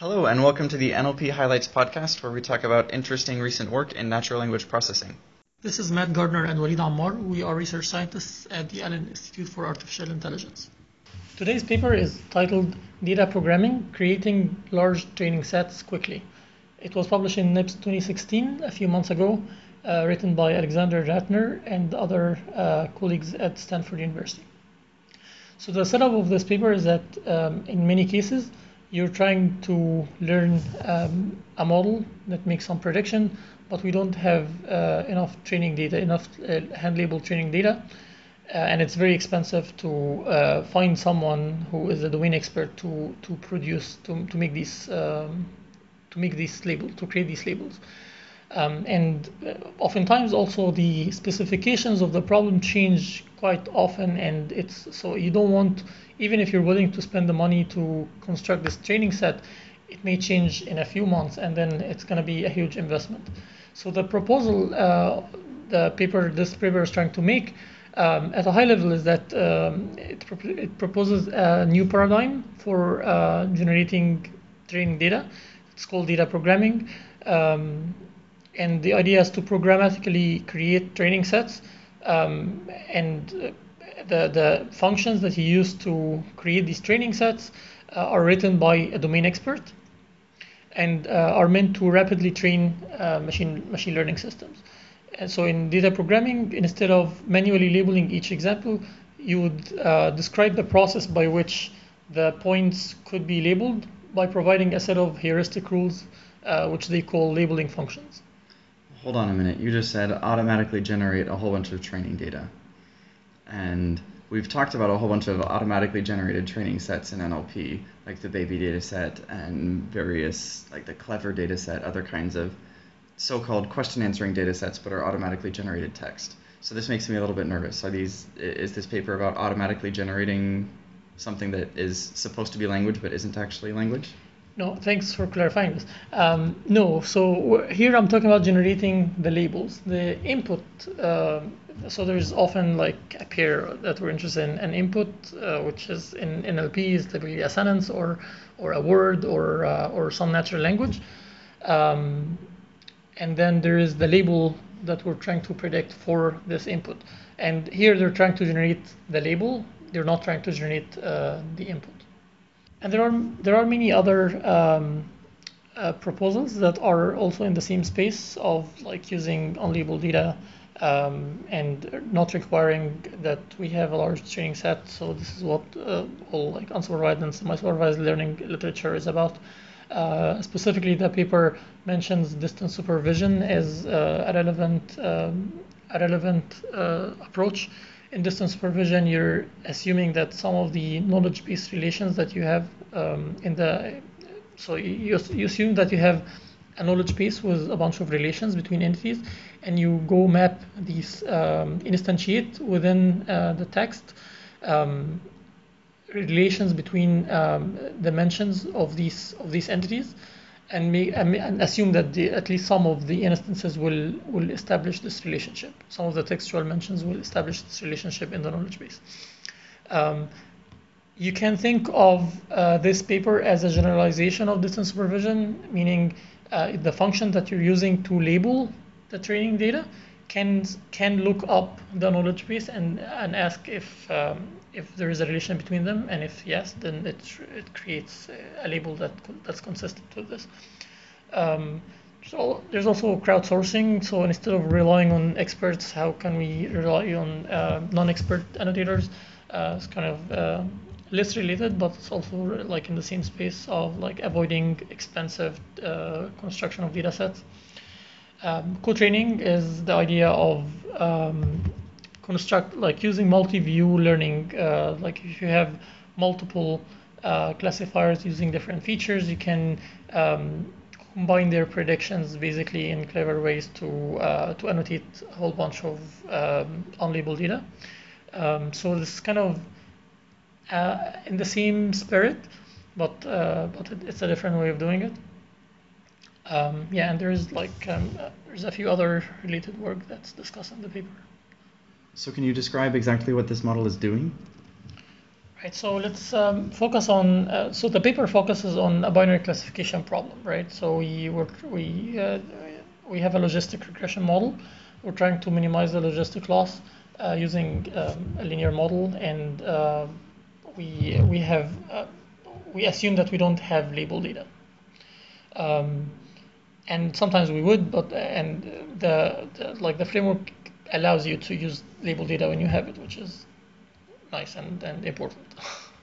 Hello, and welcome to the NLP Highlights podcast, where we talk about interesting recent work in natural language processing. This is Matt Gardner and Walid Ammar. We are research scientists at the Allen Institute for Artificial Intelligence. Today's paper is titled Data Programming Creating Large Training Sets Quickly. It was published in NIPS 2016 a few months ago, uh, written by Alexander Ratner and other uh, colleagues at Stanford University. So the setup of this paper is that um, in many cases, you're trying to learn um, a model that makes some prediction, but we don't have uh, enough training data, enough uh, hand labeled training data. Uh, and it's very expensive to uh, find someone who is a domain expert to, to produce, to, to make these, um, to make these labels, to create these labels. Um, and uh, oftentimes also the specifications of the problem change quite often and it's so you don't want even if you're willing to spend the money to construct this training set it may change in a few months and then it's going to be a huge investment. So the proposal uh, the paper this paper is trying to make um, at a high level is that um, it, pro- it, proposes a new paradigm for uh, generating training data. It's called data programming. Um, and the idea is to programmatically create training sets um, and the, the functions that you use to create these training sets uh, are written by a domain expert and uh, are meant to rapidly train uh, machine machine learning systems. And so in data programming, instead of manually labeling each example, you would uh, describe the process by which the points could be labeled by providing a set of heuristic rules, uh, which they call labeling functions. Hold on a minute. You just said automatically generate a whole bunch of training data. And we've talked about a whole bunch of automatically generated training sets in NLP, like the bAbI data set and various, like the CLEVR data set, other kinds of so called question answering data sets, but are automatically generated text. So this makes me a little bit nervous. Are these, is this paper about automatically generating something that is supposed to be language but isn't actually language? No, thanks for clarifying this. Um, no, so here I'm talking about generating the labels. The input, uh, so there's often like a pair that we're interested in. An input, uh, which is in NLP, is typically a sentence or or a word or uh, or some natural language. Um, and then there is the label that we're trying to predict for this input. And here they're trying to generate the label. They're not trying to generate uh, the input. And there are there are many other um, uh, proposals that are also in the same space of like using unlabeled data um, and not requiring that we have a large training set. So this is what uh, all like unsupervised and semi-supervised learning literature is about. Uh, specifically, the paper mentions distant supervision as uh, a relevant um, a relevant uh, approach in distant supervision, you're assuming that some of the knowledge-based relations that you have um, in the so you, you assume that you have a knowledge base with a bunch of relations between entities, and you go map these um, instantiate within uh, the text um, relations between um, dimensions of these of these entities and, make, and assume that the, at least some of the instances will, will establish this relationship. Some of the textual mentions will establish this relationship in the knowledge base. Um, you can think of uh, this paper as a generalization of distant supervision, meaning uh, the function that you're using to label the training data can can look up the knowledge base and and ask if um, if there is a relation between them, and if yes, then it it creates a label that that's consistent with this. Um, so there's also crowdsourcing. So instead of relying on experts, how can we rely on uh, non-expert annotators? Uh, it's kind of uh, less related, but it's also like in the same space of like avoiding expensive uh, construction of data sets. Um, co-training is the idea of um, construct like using multi-view learning. Uh, like if you have multiple uh, classifiers using different features, you can um, combine their predictions basically in clever ways to uh, to annotate a whole bunch of um, unlabeled data. Um, so this is kind of uh, in the same spirit, but uh, but it's a different way of doing it. Um, yeah, and there's like um, uh, there's a few other related work that's discussed in the paper. So can you describe exactly what this model is doing? Right, so let's um, focus on. Uh, so the paper focuses on a binary classification problem, right? So we work, we uh, we have a logistic regression model. We're trying to minimize the logistic loss uh, using um, a linear model, and uh, we we have uh, we assume that we don't have label data. Um, and sometimes we would, but and the, the like the framework allows you to use label data when you have it, which is nice and, and important.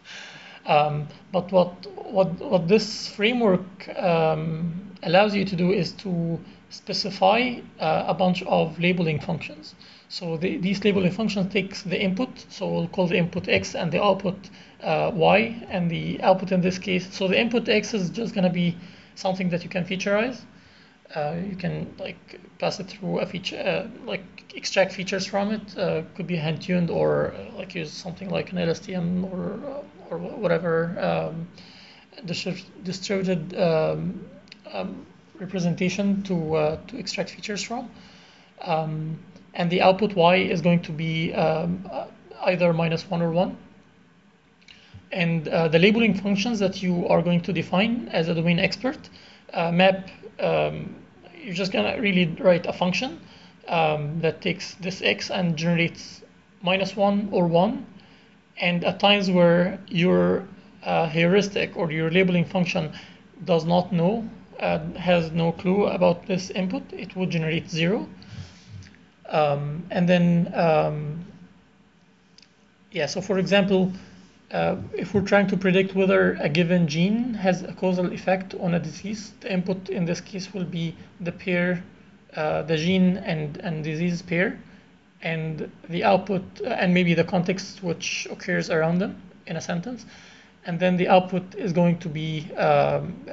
um, but what, what, what this framework um, allows you to do is to specify uh, a bunch of labeling functions. So the, these labeling functions takes the input, so we'll call the input x and the output uh, y, and the output in this case. So the input x is just going to be something that you can featureize. Uh, you can like pass it through a feature, uh, like extract features from it. Uh, could be hand tuned or uh, like use something like an LSTM or uh, or whatever um, distributed um, um, representation to uh, to extract features from. Um, and the output y is going to be um, either minus one or one. And the labeling functions that you are going to define as a domain expert map um, you're just gonna really write a function um, that takes this x and generates minus one or one. And at times where your uh, heuristic or your labeling function does not know, uh, has no clue about this input, it would generate zero. Um, and then, um, yeah, so for example, uh, if we're trying to predict whether a given gene has a causal effect on a disease, the input in this case will be the pair, uh, the gene and, and disease pair, and the output, uh, and maybe the context which occurs around them in a sentence. And then the output is going to be um,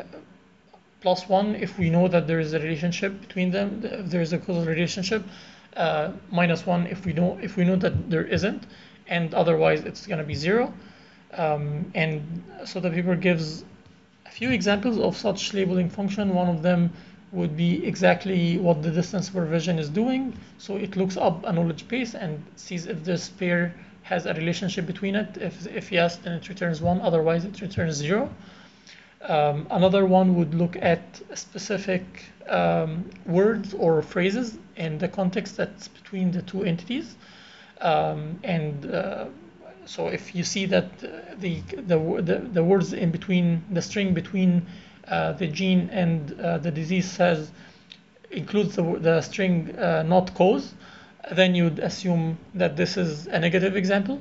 plus one if we know that there is a relationship between them, if there is a causal relationship, uh, minus one if we know if we know that there isn't, and otherwise it's going to be zero. Um, and so the paper gives a few examples of such labeling function. One of them would be exactly what the distant supervision is doing. So it looks up a knowledge base and sees if this pair has a relationship between it. If, if yes, then it returns one, otherwise it returns zero. Um, another one would look at specific um, words or phrases in the context that's between the two entities. Um, and uh, so if you see that the, the, the, the words in between, the string between uh, the gene and uh, the disease says, includes the, the string uh, not cause, then you'd assume that this is a negative example.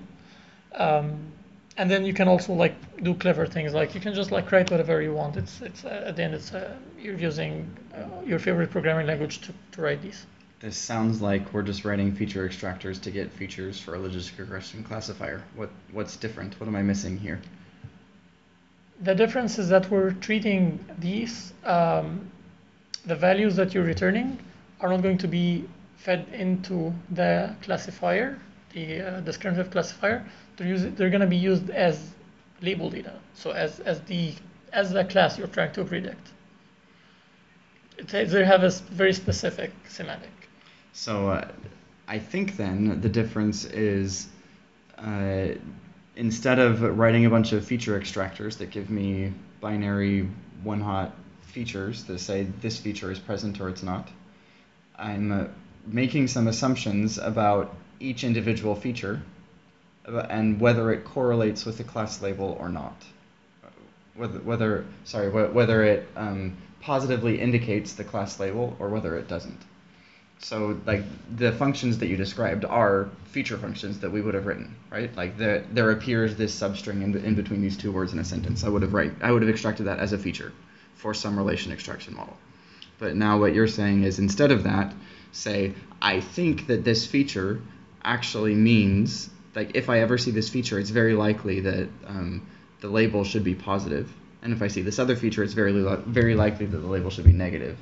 Um, and then you can also like do clever things like you can just like write whatever you want. It's it's uh, at the end it's uh, you're using uh, your favorite programming language to, to write these. This sounds like we're just writing feature extractors to get features for a logistic regression classifier. What what's different? What am I missing here? The difference is that we're treating these um, the values that you're returning are not going to be fed into the classifier, the uh, descriptive classifier. They're they're going to be used as label data. So as as the as the class you're trying to predict. They have a very specific semantic. So uh, I think then the difference is uh, instead of writing a bunch of feature extractors that give me binary one hot features that say this feature is present or it's not, I'm uh, making some assumptions about each individual feature and whether it correlates with the class label or not. Whether, whether sorry, whether it um, positively indicates the class label or whether it doesn't. So like the functions that you described are feature functions that we would have written, right? Like there there appears this substring in, in between these two words in a sentence. I would have write I would have extracted that as a feature for some relation extraction model. But now what you're saying is instead of that, say I think that this feature actually means like if I ever see this feature, it's very likely that um, the label should be positive. and if I see this other feature, it's very very likely that the label should be negative.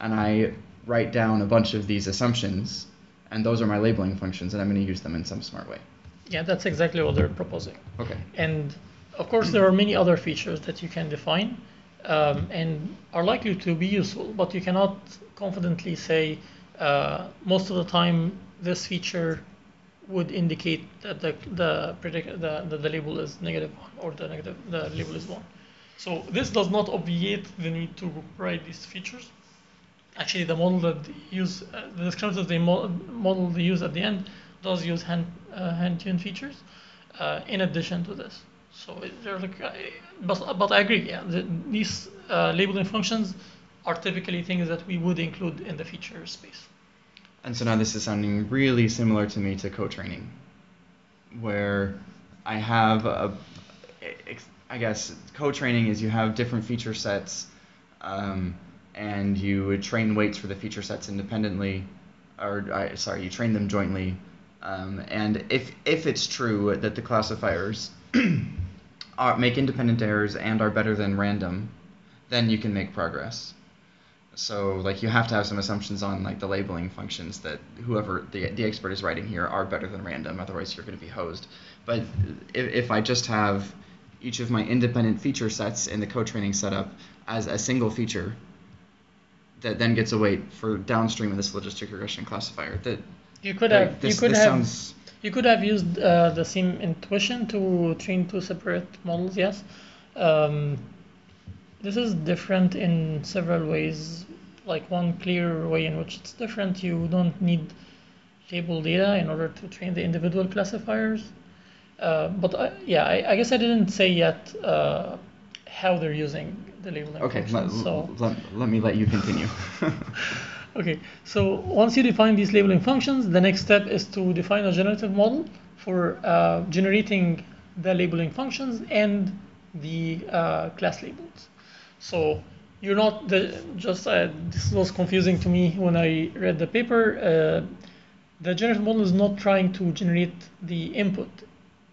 And I write down a bunch of these assumptions, and those are my labeling functions, and I'm going to use them in some smart way. Yeah, that's exactly what they're proposing. Okay. And of course, there are many other features that you can define um, and are likely to be useful, but you cannot confidently say uh, most of the time this feature would indicate that the the, predict, the, the the label is negative one or the negative the label is one. So this does not obviate the need to write these features. Actually, the model that use, uh, the descriptors they mo- model they use at the end does use hand uh, hand tuned features uh, in addition to this. So they're like, uh, but but I agree. Yeah, the, these uh, labeling functions are typically things that we would include in the feature space. And so now this is sounding really similar to me to co-training, where I have a, I guess co-training is you have different feature sets, um, and you would train weights for the feature sets independently, or I, sorry, you train them jointly. Um, and if if it's true that the classifiers are, make independent errors and are better than random, then you can make progress. So like you have to have some assumptions on like the labeling functions that whoever the, the expert is writing here are better than random. Otherwise you're going to be hosed. But if, if I just have each of my independent feature sets in the co-training setup as a single feature that then gets a weight for downstream of this logistic regression classifier, that You could like, have this, you could have sounds you could have used uh, the same intuition to train two separate models. Yes, um, this is different in several ways. Like one clear way in which it's different, you don't need label data in order to train the individual classifiers. Uh, but I, yeah, I, I guess I didn't say yet uh, how they're using the labeling okay. Let, so let, let me let you continue. Okay, so once you define these labeling functions, the next step is to define a generative model for uh, generating the labeling functions and the uh, class labels. So you're not the, just uh, this was confusing to me when I read the paper. Uh, the generative model is not trying to generate the input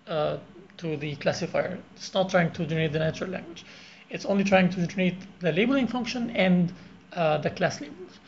uh, to the classifier. It's not trying to generate the natural language. It's only trying to generate the labeling function and uh, the class labels,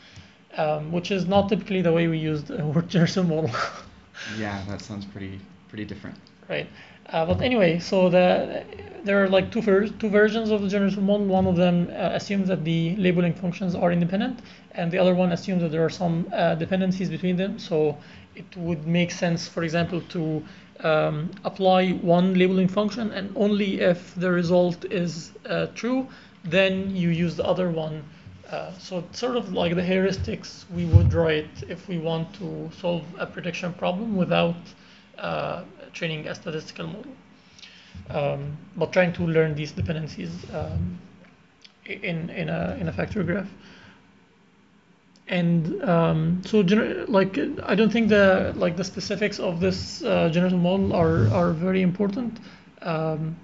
um, which is not typically the way we use the word generative model. yeah, that sounds pretty pretty different. right. Uh, but anyway, so the, there are like two, ver- two versions of the generative model. One of them uh, assumes that the labeling functions are independent, and the other one assumes that there are some uh, dependencies between them. So it would make sense, for example, to um, apply one labeling function, and only if the result is uh, true, then you use the other one. Uh, so it's sort of like the heuristics we would write if we want to solve a prediction problem without uh, training a statistical model. Um, but trying to learn these dependencies um, in in a in a factor graph. And um, so, gener- like, I don't think the like the specifics of this uh, generative model are are very important. Um,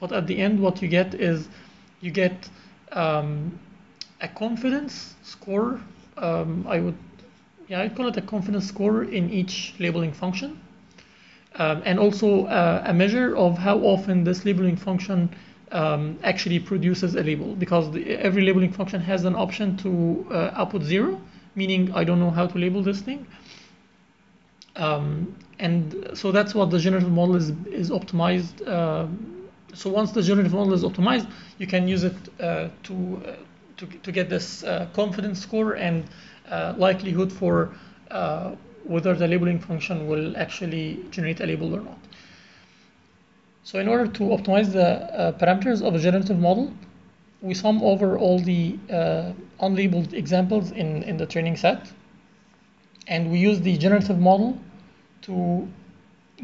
but at the end, what you get is you get um, a confidence score. Um, I would, yeah, I'd call it a confidence score in each labeling function, um, and also uh, a measure of how often this labeling function um, actually produces a label. Because the, every labeling function has an option to uh, output zero, meaning I don't know how to label this thing. Um, and so that's what the generative model is is optimized. Um, so once the generative model is optimized, you can use it uh, to, uh, to to get this uh, confidence score and uh, likelihood for uh, whether the labeling function will actually generate a label or not. So in order to optimize the uh, parameters of a generative model, we sum over all the uh, unlabeled examples in, in the training set, and we use the generative model to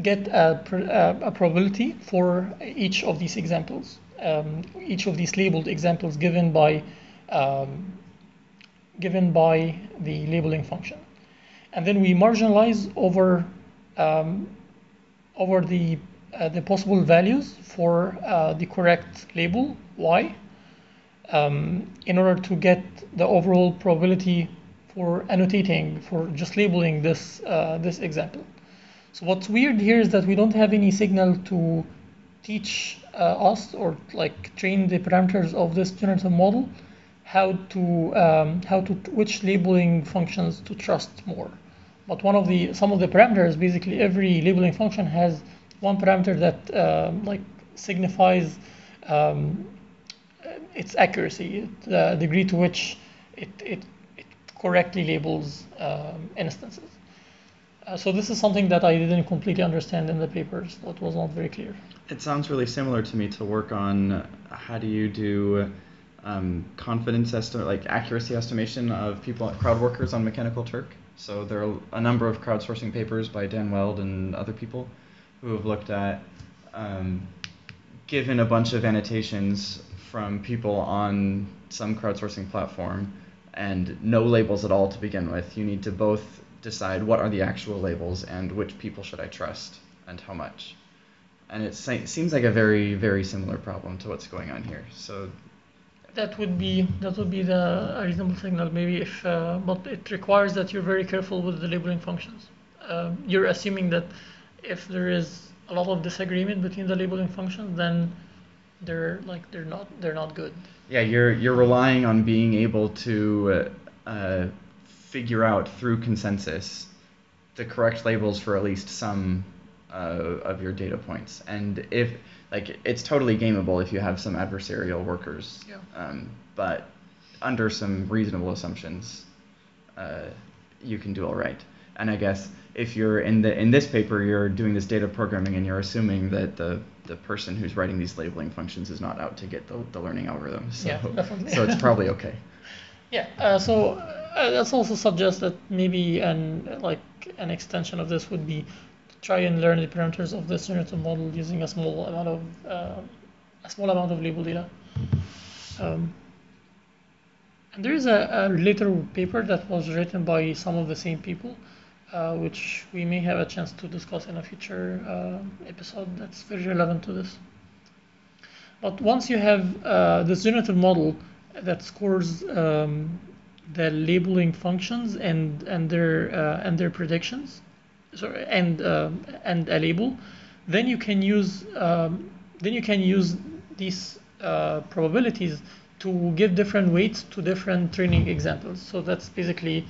get a, pr- a, a probability for each of these examples, um, each of these labeled examples given by um, given by the labeling function, and then we marginalize over um, over the uh, the possible values for uh, the correct label y um, in order to get the overall probability for annotating for just labeling this uh, this example. So what's weird here is that we don't have any signal to teach uh, us or like train the parameters of this generative model how to um, how to which labeling functions to trust more. But one of the some of the parameters basically every labeling function has one parameter that uh, like signifies um, its accuracy, the degree to which it, it, it correctly labels um, instances. Uh, so this is something that I didn't completely understand in the papers. That was not very clear. It sounds really similar to me to work on how do you do um, confidence estimate, like accuracy estimation of people, crowd workers on Mechanical Turk. So there are a number of crowdsourcing papers by Dan Weld and other people who have looked at, um, given a bunch of annotations from people on some crowdsourcing platform and no labels at all to begin with. You need to both decide what are the actual labels and which people should I trust and how much. And it seems like a very, very similar problem to what's going on here. So that would be that would be the reasonable signal maybe if uh, but it requires that you're very careful with the labeling functions uh, you're assuming that if there is a lot of disagreement between the labeling functions then they're like they're not they're not good yeah you're you're relying on being able to uh, uh figure out through consensus the correct labels for at least some uh, of your data points and if like it's totally gameable if you have some adversarial workers. Yeah. Um, but under some reasonable assumptions, uh, you can do all right. And I guess if you're in the in this paper, you're doing this data programming and you're assuming that the the person who's writing these labeling functions is not out to get the, the learning algorithm. So, yeah, definitely. so it's probably okay. Yeah. Uh, so uh, that also suggests that maybe an like an extension of this would be try and learn the parameters of this generative model using a small amount of uh, a small amount of label data. Um, and there is a, a later paper that was written by some of the same people, uh, which we may have a chance to discuss in a future uh, episode that's very relevant to this. But once you have uh, this generative model that scores um, the labeling functions and and their uh, and their predictions, sorry, and uh, and a label, then you can use um, then you can use these uh, probabilities to give different weights to different training examples. So that's basically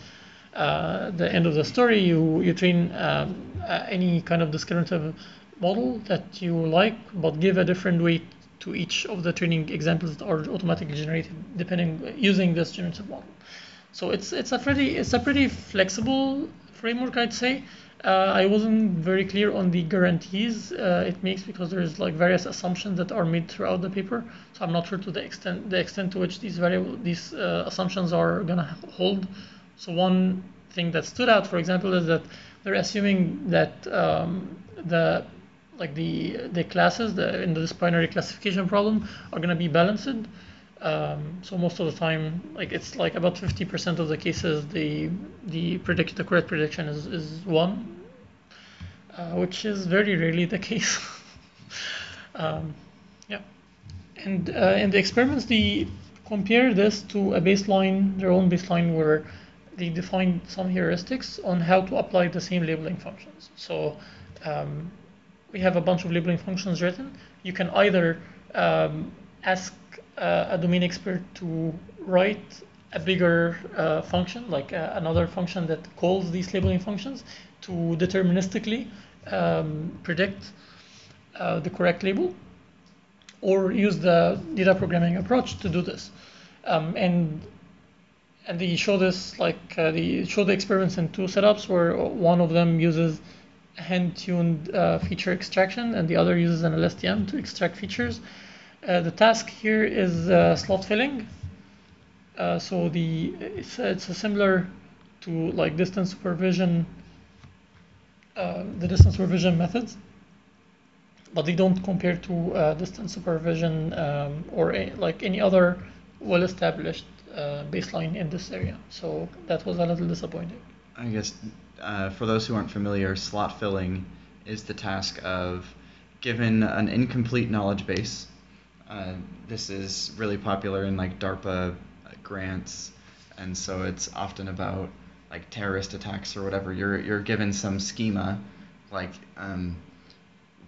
uh, the end of the story. You you train um, any kind of discriminative model that you like, but give a different weight to each of the training examples that are automatically generated depending using this generative model. So it's it's a pretty it's a pretty flexible framework, I'd say. Uh, I wasn't very clear on the guarantees uh, it makes because there's like various assumptions that are made throughout the paper. So I'm not sure to the extent the extent to which these variable these uh, assumptions are gonna hold. So one thing that stood out, for example, is that they're assuming that um, the like the the classes the, in this binary classification problem are gonna be balanced. Um, so most of the time, like it's like about 50% of the cases, the the predict the correct prediction is, is one, uh, which is very rarely the case. um, yeah, and uh, in the experiments, they compare this to a baseline, their own baseline, where they define some heuristics on how to apply the same labeling functions. So um, we have a bunch of labeling functions written. You can either um, ask uh, a domain expert to write a bigger uh, function, like uh, another function that calls these labeling functions to deterministically um, predict uh, the correct label, or use the data programming approach to do this. Um, and and they show this like uh, they show the experiments in two setups where one of them uses hand-tuned uh, feature extraction and the other uses an LSTM to extract features. Uh, the task here is uh, slot filling. Uh, so the it's, it's similar to like distant supervision, uh, the distant supervision methods, but they don't compare to distant supervision um, or a, like any other well-established uh, baseline in this area. So that was a little disappointing. I guess for those who aren't familiar, slot filling is the task of given an incomplete knowledge base uh, this is really popular in like DARPA grants, and so it's often about like terrorist attacks or whatever. You're you're given some schema, like um,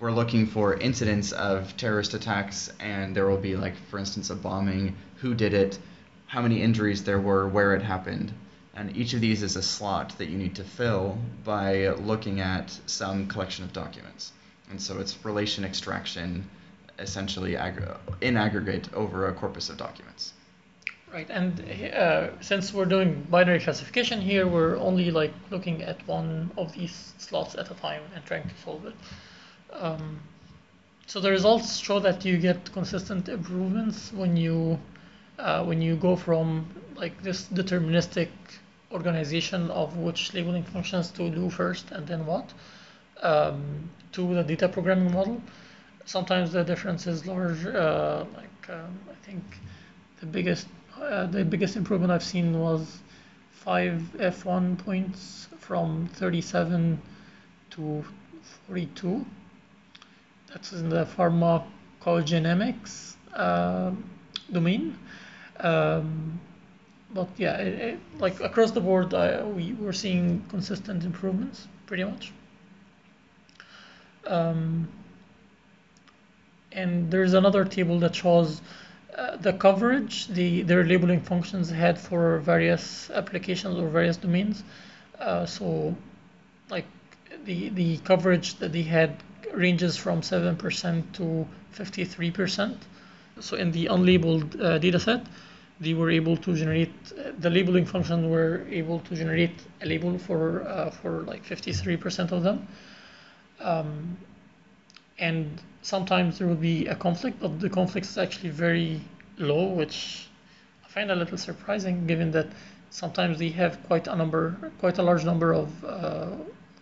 we're looking for incidents of terrorist attacks, and there will be like, for instance, a bombing, who did it, how many injuries there were, where it happened, and each of these is a slot that you need to fill by looking at some collection of documents. And so it's relation extraction essentially ag- in aggregate over a corpus of documents. Right, and uh, since we're doing binary classification here, we're only like looking at one of these slots at a time and trying to solve it. Um, so the results show that you get consistent improvements when you uh, when you go from like this deterministic organization of which labeling functions to do first and then what um, to the data programming model. Sometimes the difference is large. Uh, like um, I think the biggest uh, the biggest improvement I've seen was five F1 points from 37 to 42. That's in the pharmacogenomics uh, domain. Um, but yeah, it, it, like across the board, uh, we were seeing consistent improvements pretty much. Um, and there's another table that shows uh, the coverage the their labeling functions had for various applications or various domains. Uh, so, like the the coverage that they had ranges from seven percent to fifty three percent. So in the unlabeled uh, data set, they were able to generate uh, the labeling function were able to generate a label for uh, for like fifty three percent of them. Um, and sometimes there will be a conflict, but the conflict is actually very low, which I find a little surprising given that sometimes they have quite a number, quite a large number of, uh,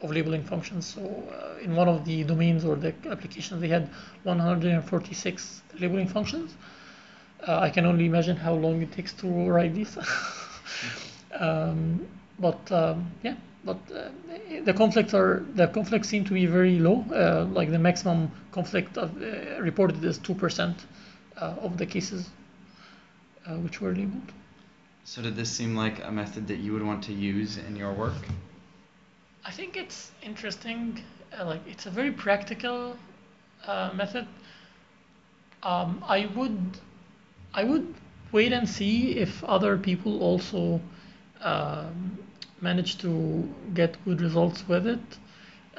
of labeling functions. So uh, in one of the domains or the applications, they had 146 labeling functions. Uh, I can only imagine how long it takes to write these. um, but um, yeah, but uh, the conflicts are the conflicts seem to be very low. Uh, like the maximum conflict of, uh, reported is two percent uh, of the cases which were labeled. So did this seem like a method that you would want to use in your work? I think it's interesting. Uh, like it's a very practical method. Um, I would I would wait and see if other people also um, managed to get good results with it.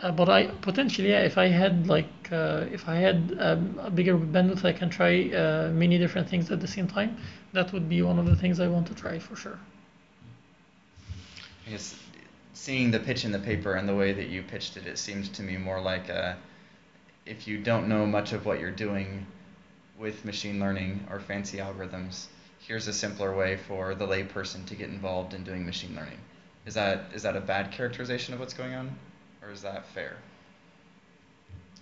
Uh, but I potentially, yeah, if I had like uh, if I had um, a bigger bandwidth, I can try uh, many different things at the same time. That would be one of the things I want to try for sure. Guess seeing the pitch in the paper and the way that you pitched it, it seems to me more like a, if you don't know much of what you're doing with machine learning or fancy algorithms, here's a simpler way for the layperson to get involved in doing machine learning. Is that is that a bad characterization of what's going on, or is that fair?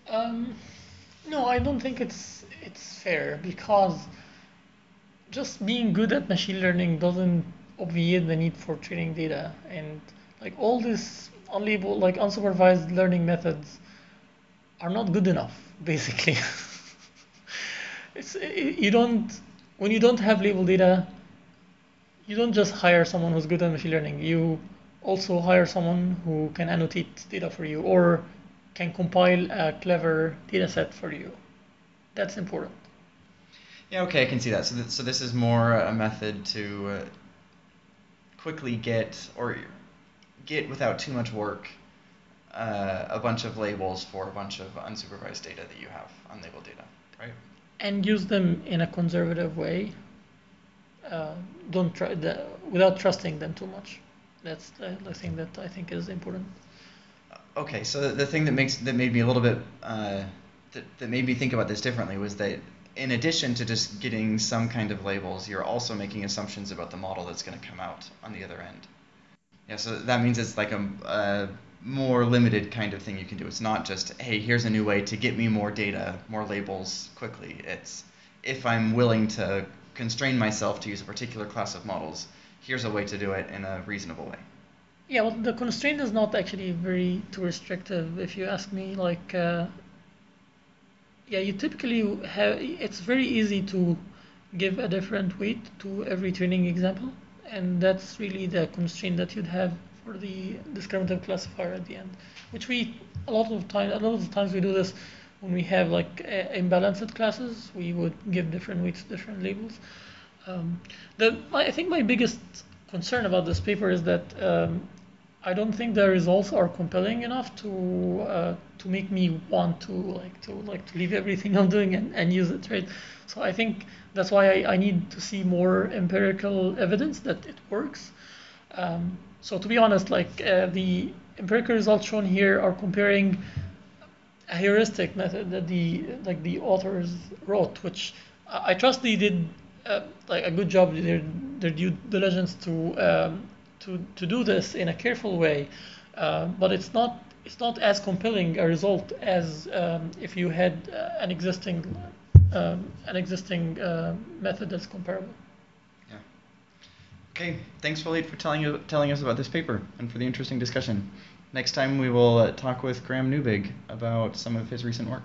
Um, no, I don't think it's it's fair because just being good at machine learning doesn't obviate the need for training data and like all these unlabeled like unsupervised learning methods are not good enough basically it's you don't when you don't have labeled data you don't just hire someone who's good at machine learning you also hire someone who can annotate data for you or can compile a clever data set for you. That's important. Yeah, okay, I can see that. So, th- so this is more a method to uh, quickly get or get without too much work uh, a bunch of labels for a bunch of unsupervised data that you have, unlabeled data, right? And use them in a conservative way. Uh, don't try the, without trusting them too much. That's the, the thing that I think is important. Okay, so the thing that makes that made me a little bit uh, that, that made me think about this differently was that in addition to just getting some kind of labels, you're also making assumptions about the model that's going to come out on the other end. Yeah, so that means it's like a, a more limited kind of thing you can do. It's not just, hey, here's a new way to get me more data, more labels quickly. It's if I'm willing to constrain myself to use a particular class of models, here's a way to do it in a reasonable way. Yeah, well, the constraint is not actually very too restrictive. If you ask me, like, uh, yeah, you typically have. It's very easy to give a different weight to every training example, and that's really the constraint that you'd have for the discriminative classifier at the end. Which we a lot of times, a lot of times we do this when we have like imbalanced classes. We would give different weights to different labels. Um, the, I think my biggest concern about this paper is that um, I don't think the results are compelling enough to uh, to make me want to like to like to leave everything I'm doing and, and use it, right? So I think that's why I, I need to see more empirical evidence that it works. Um, so to be honest, like uh, the empirical results shown here are comparing a heuristic method that the like the authors wrote, which I, I trust they did uh, like a good job their their due diligence to um, to to do this in a careful way, uh, but it's not it's not as compelling a result as um, if you had uh, an existing um, an existing uh, method that's comparable. Yeah. Okay. Thanks, Walid, for telling you telling us about this paper and for the interesting discussion. Next time we will uh, talk with Graham Neubig about some of his recent work.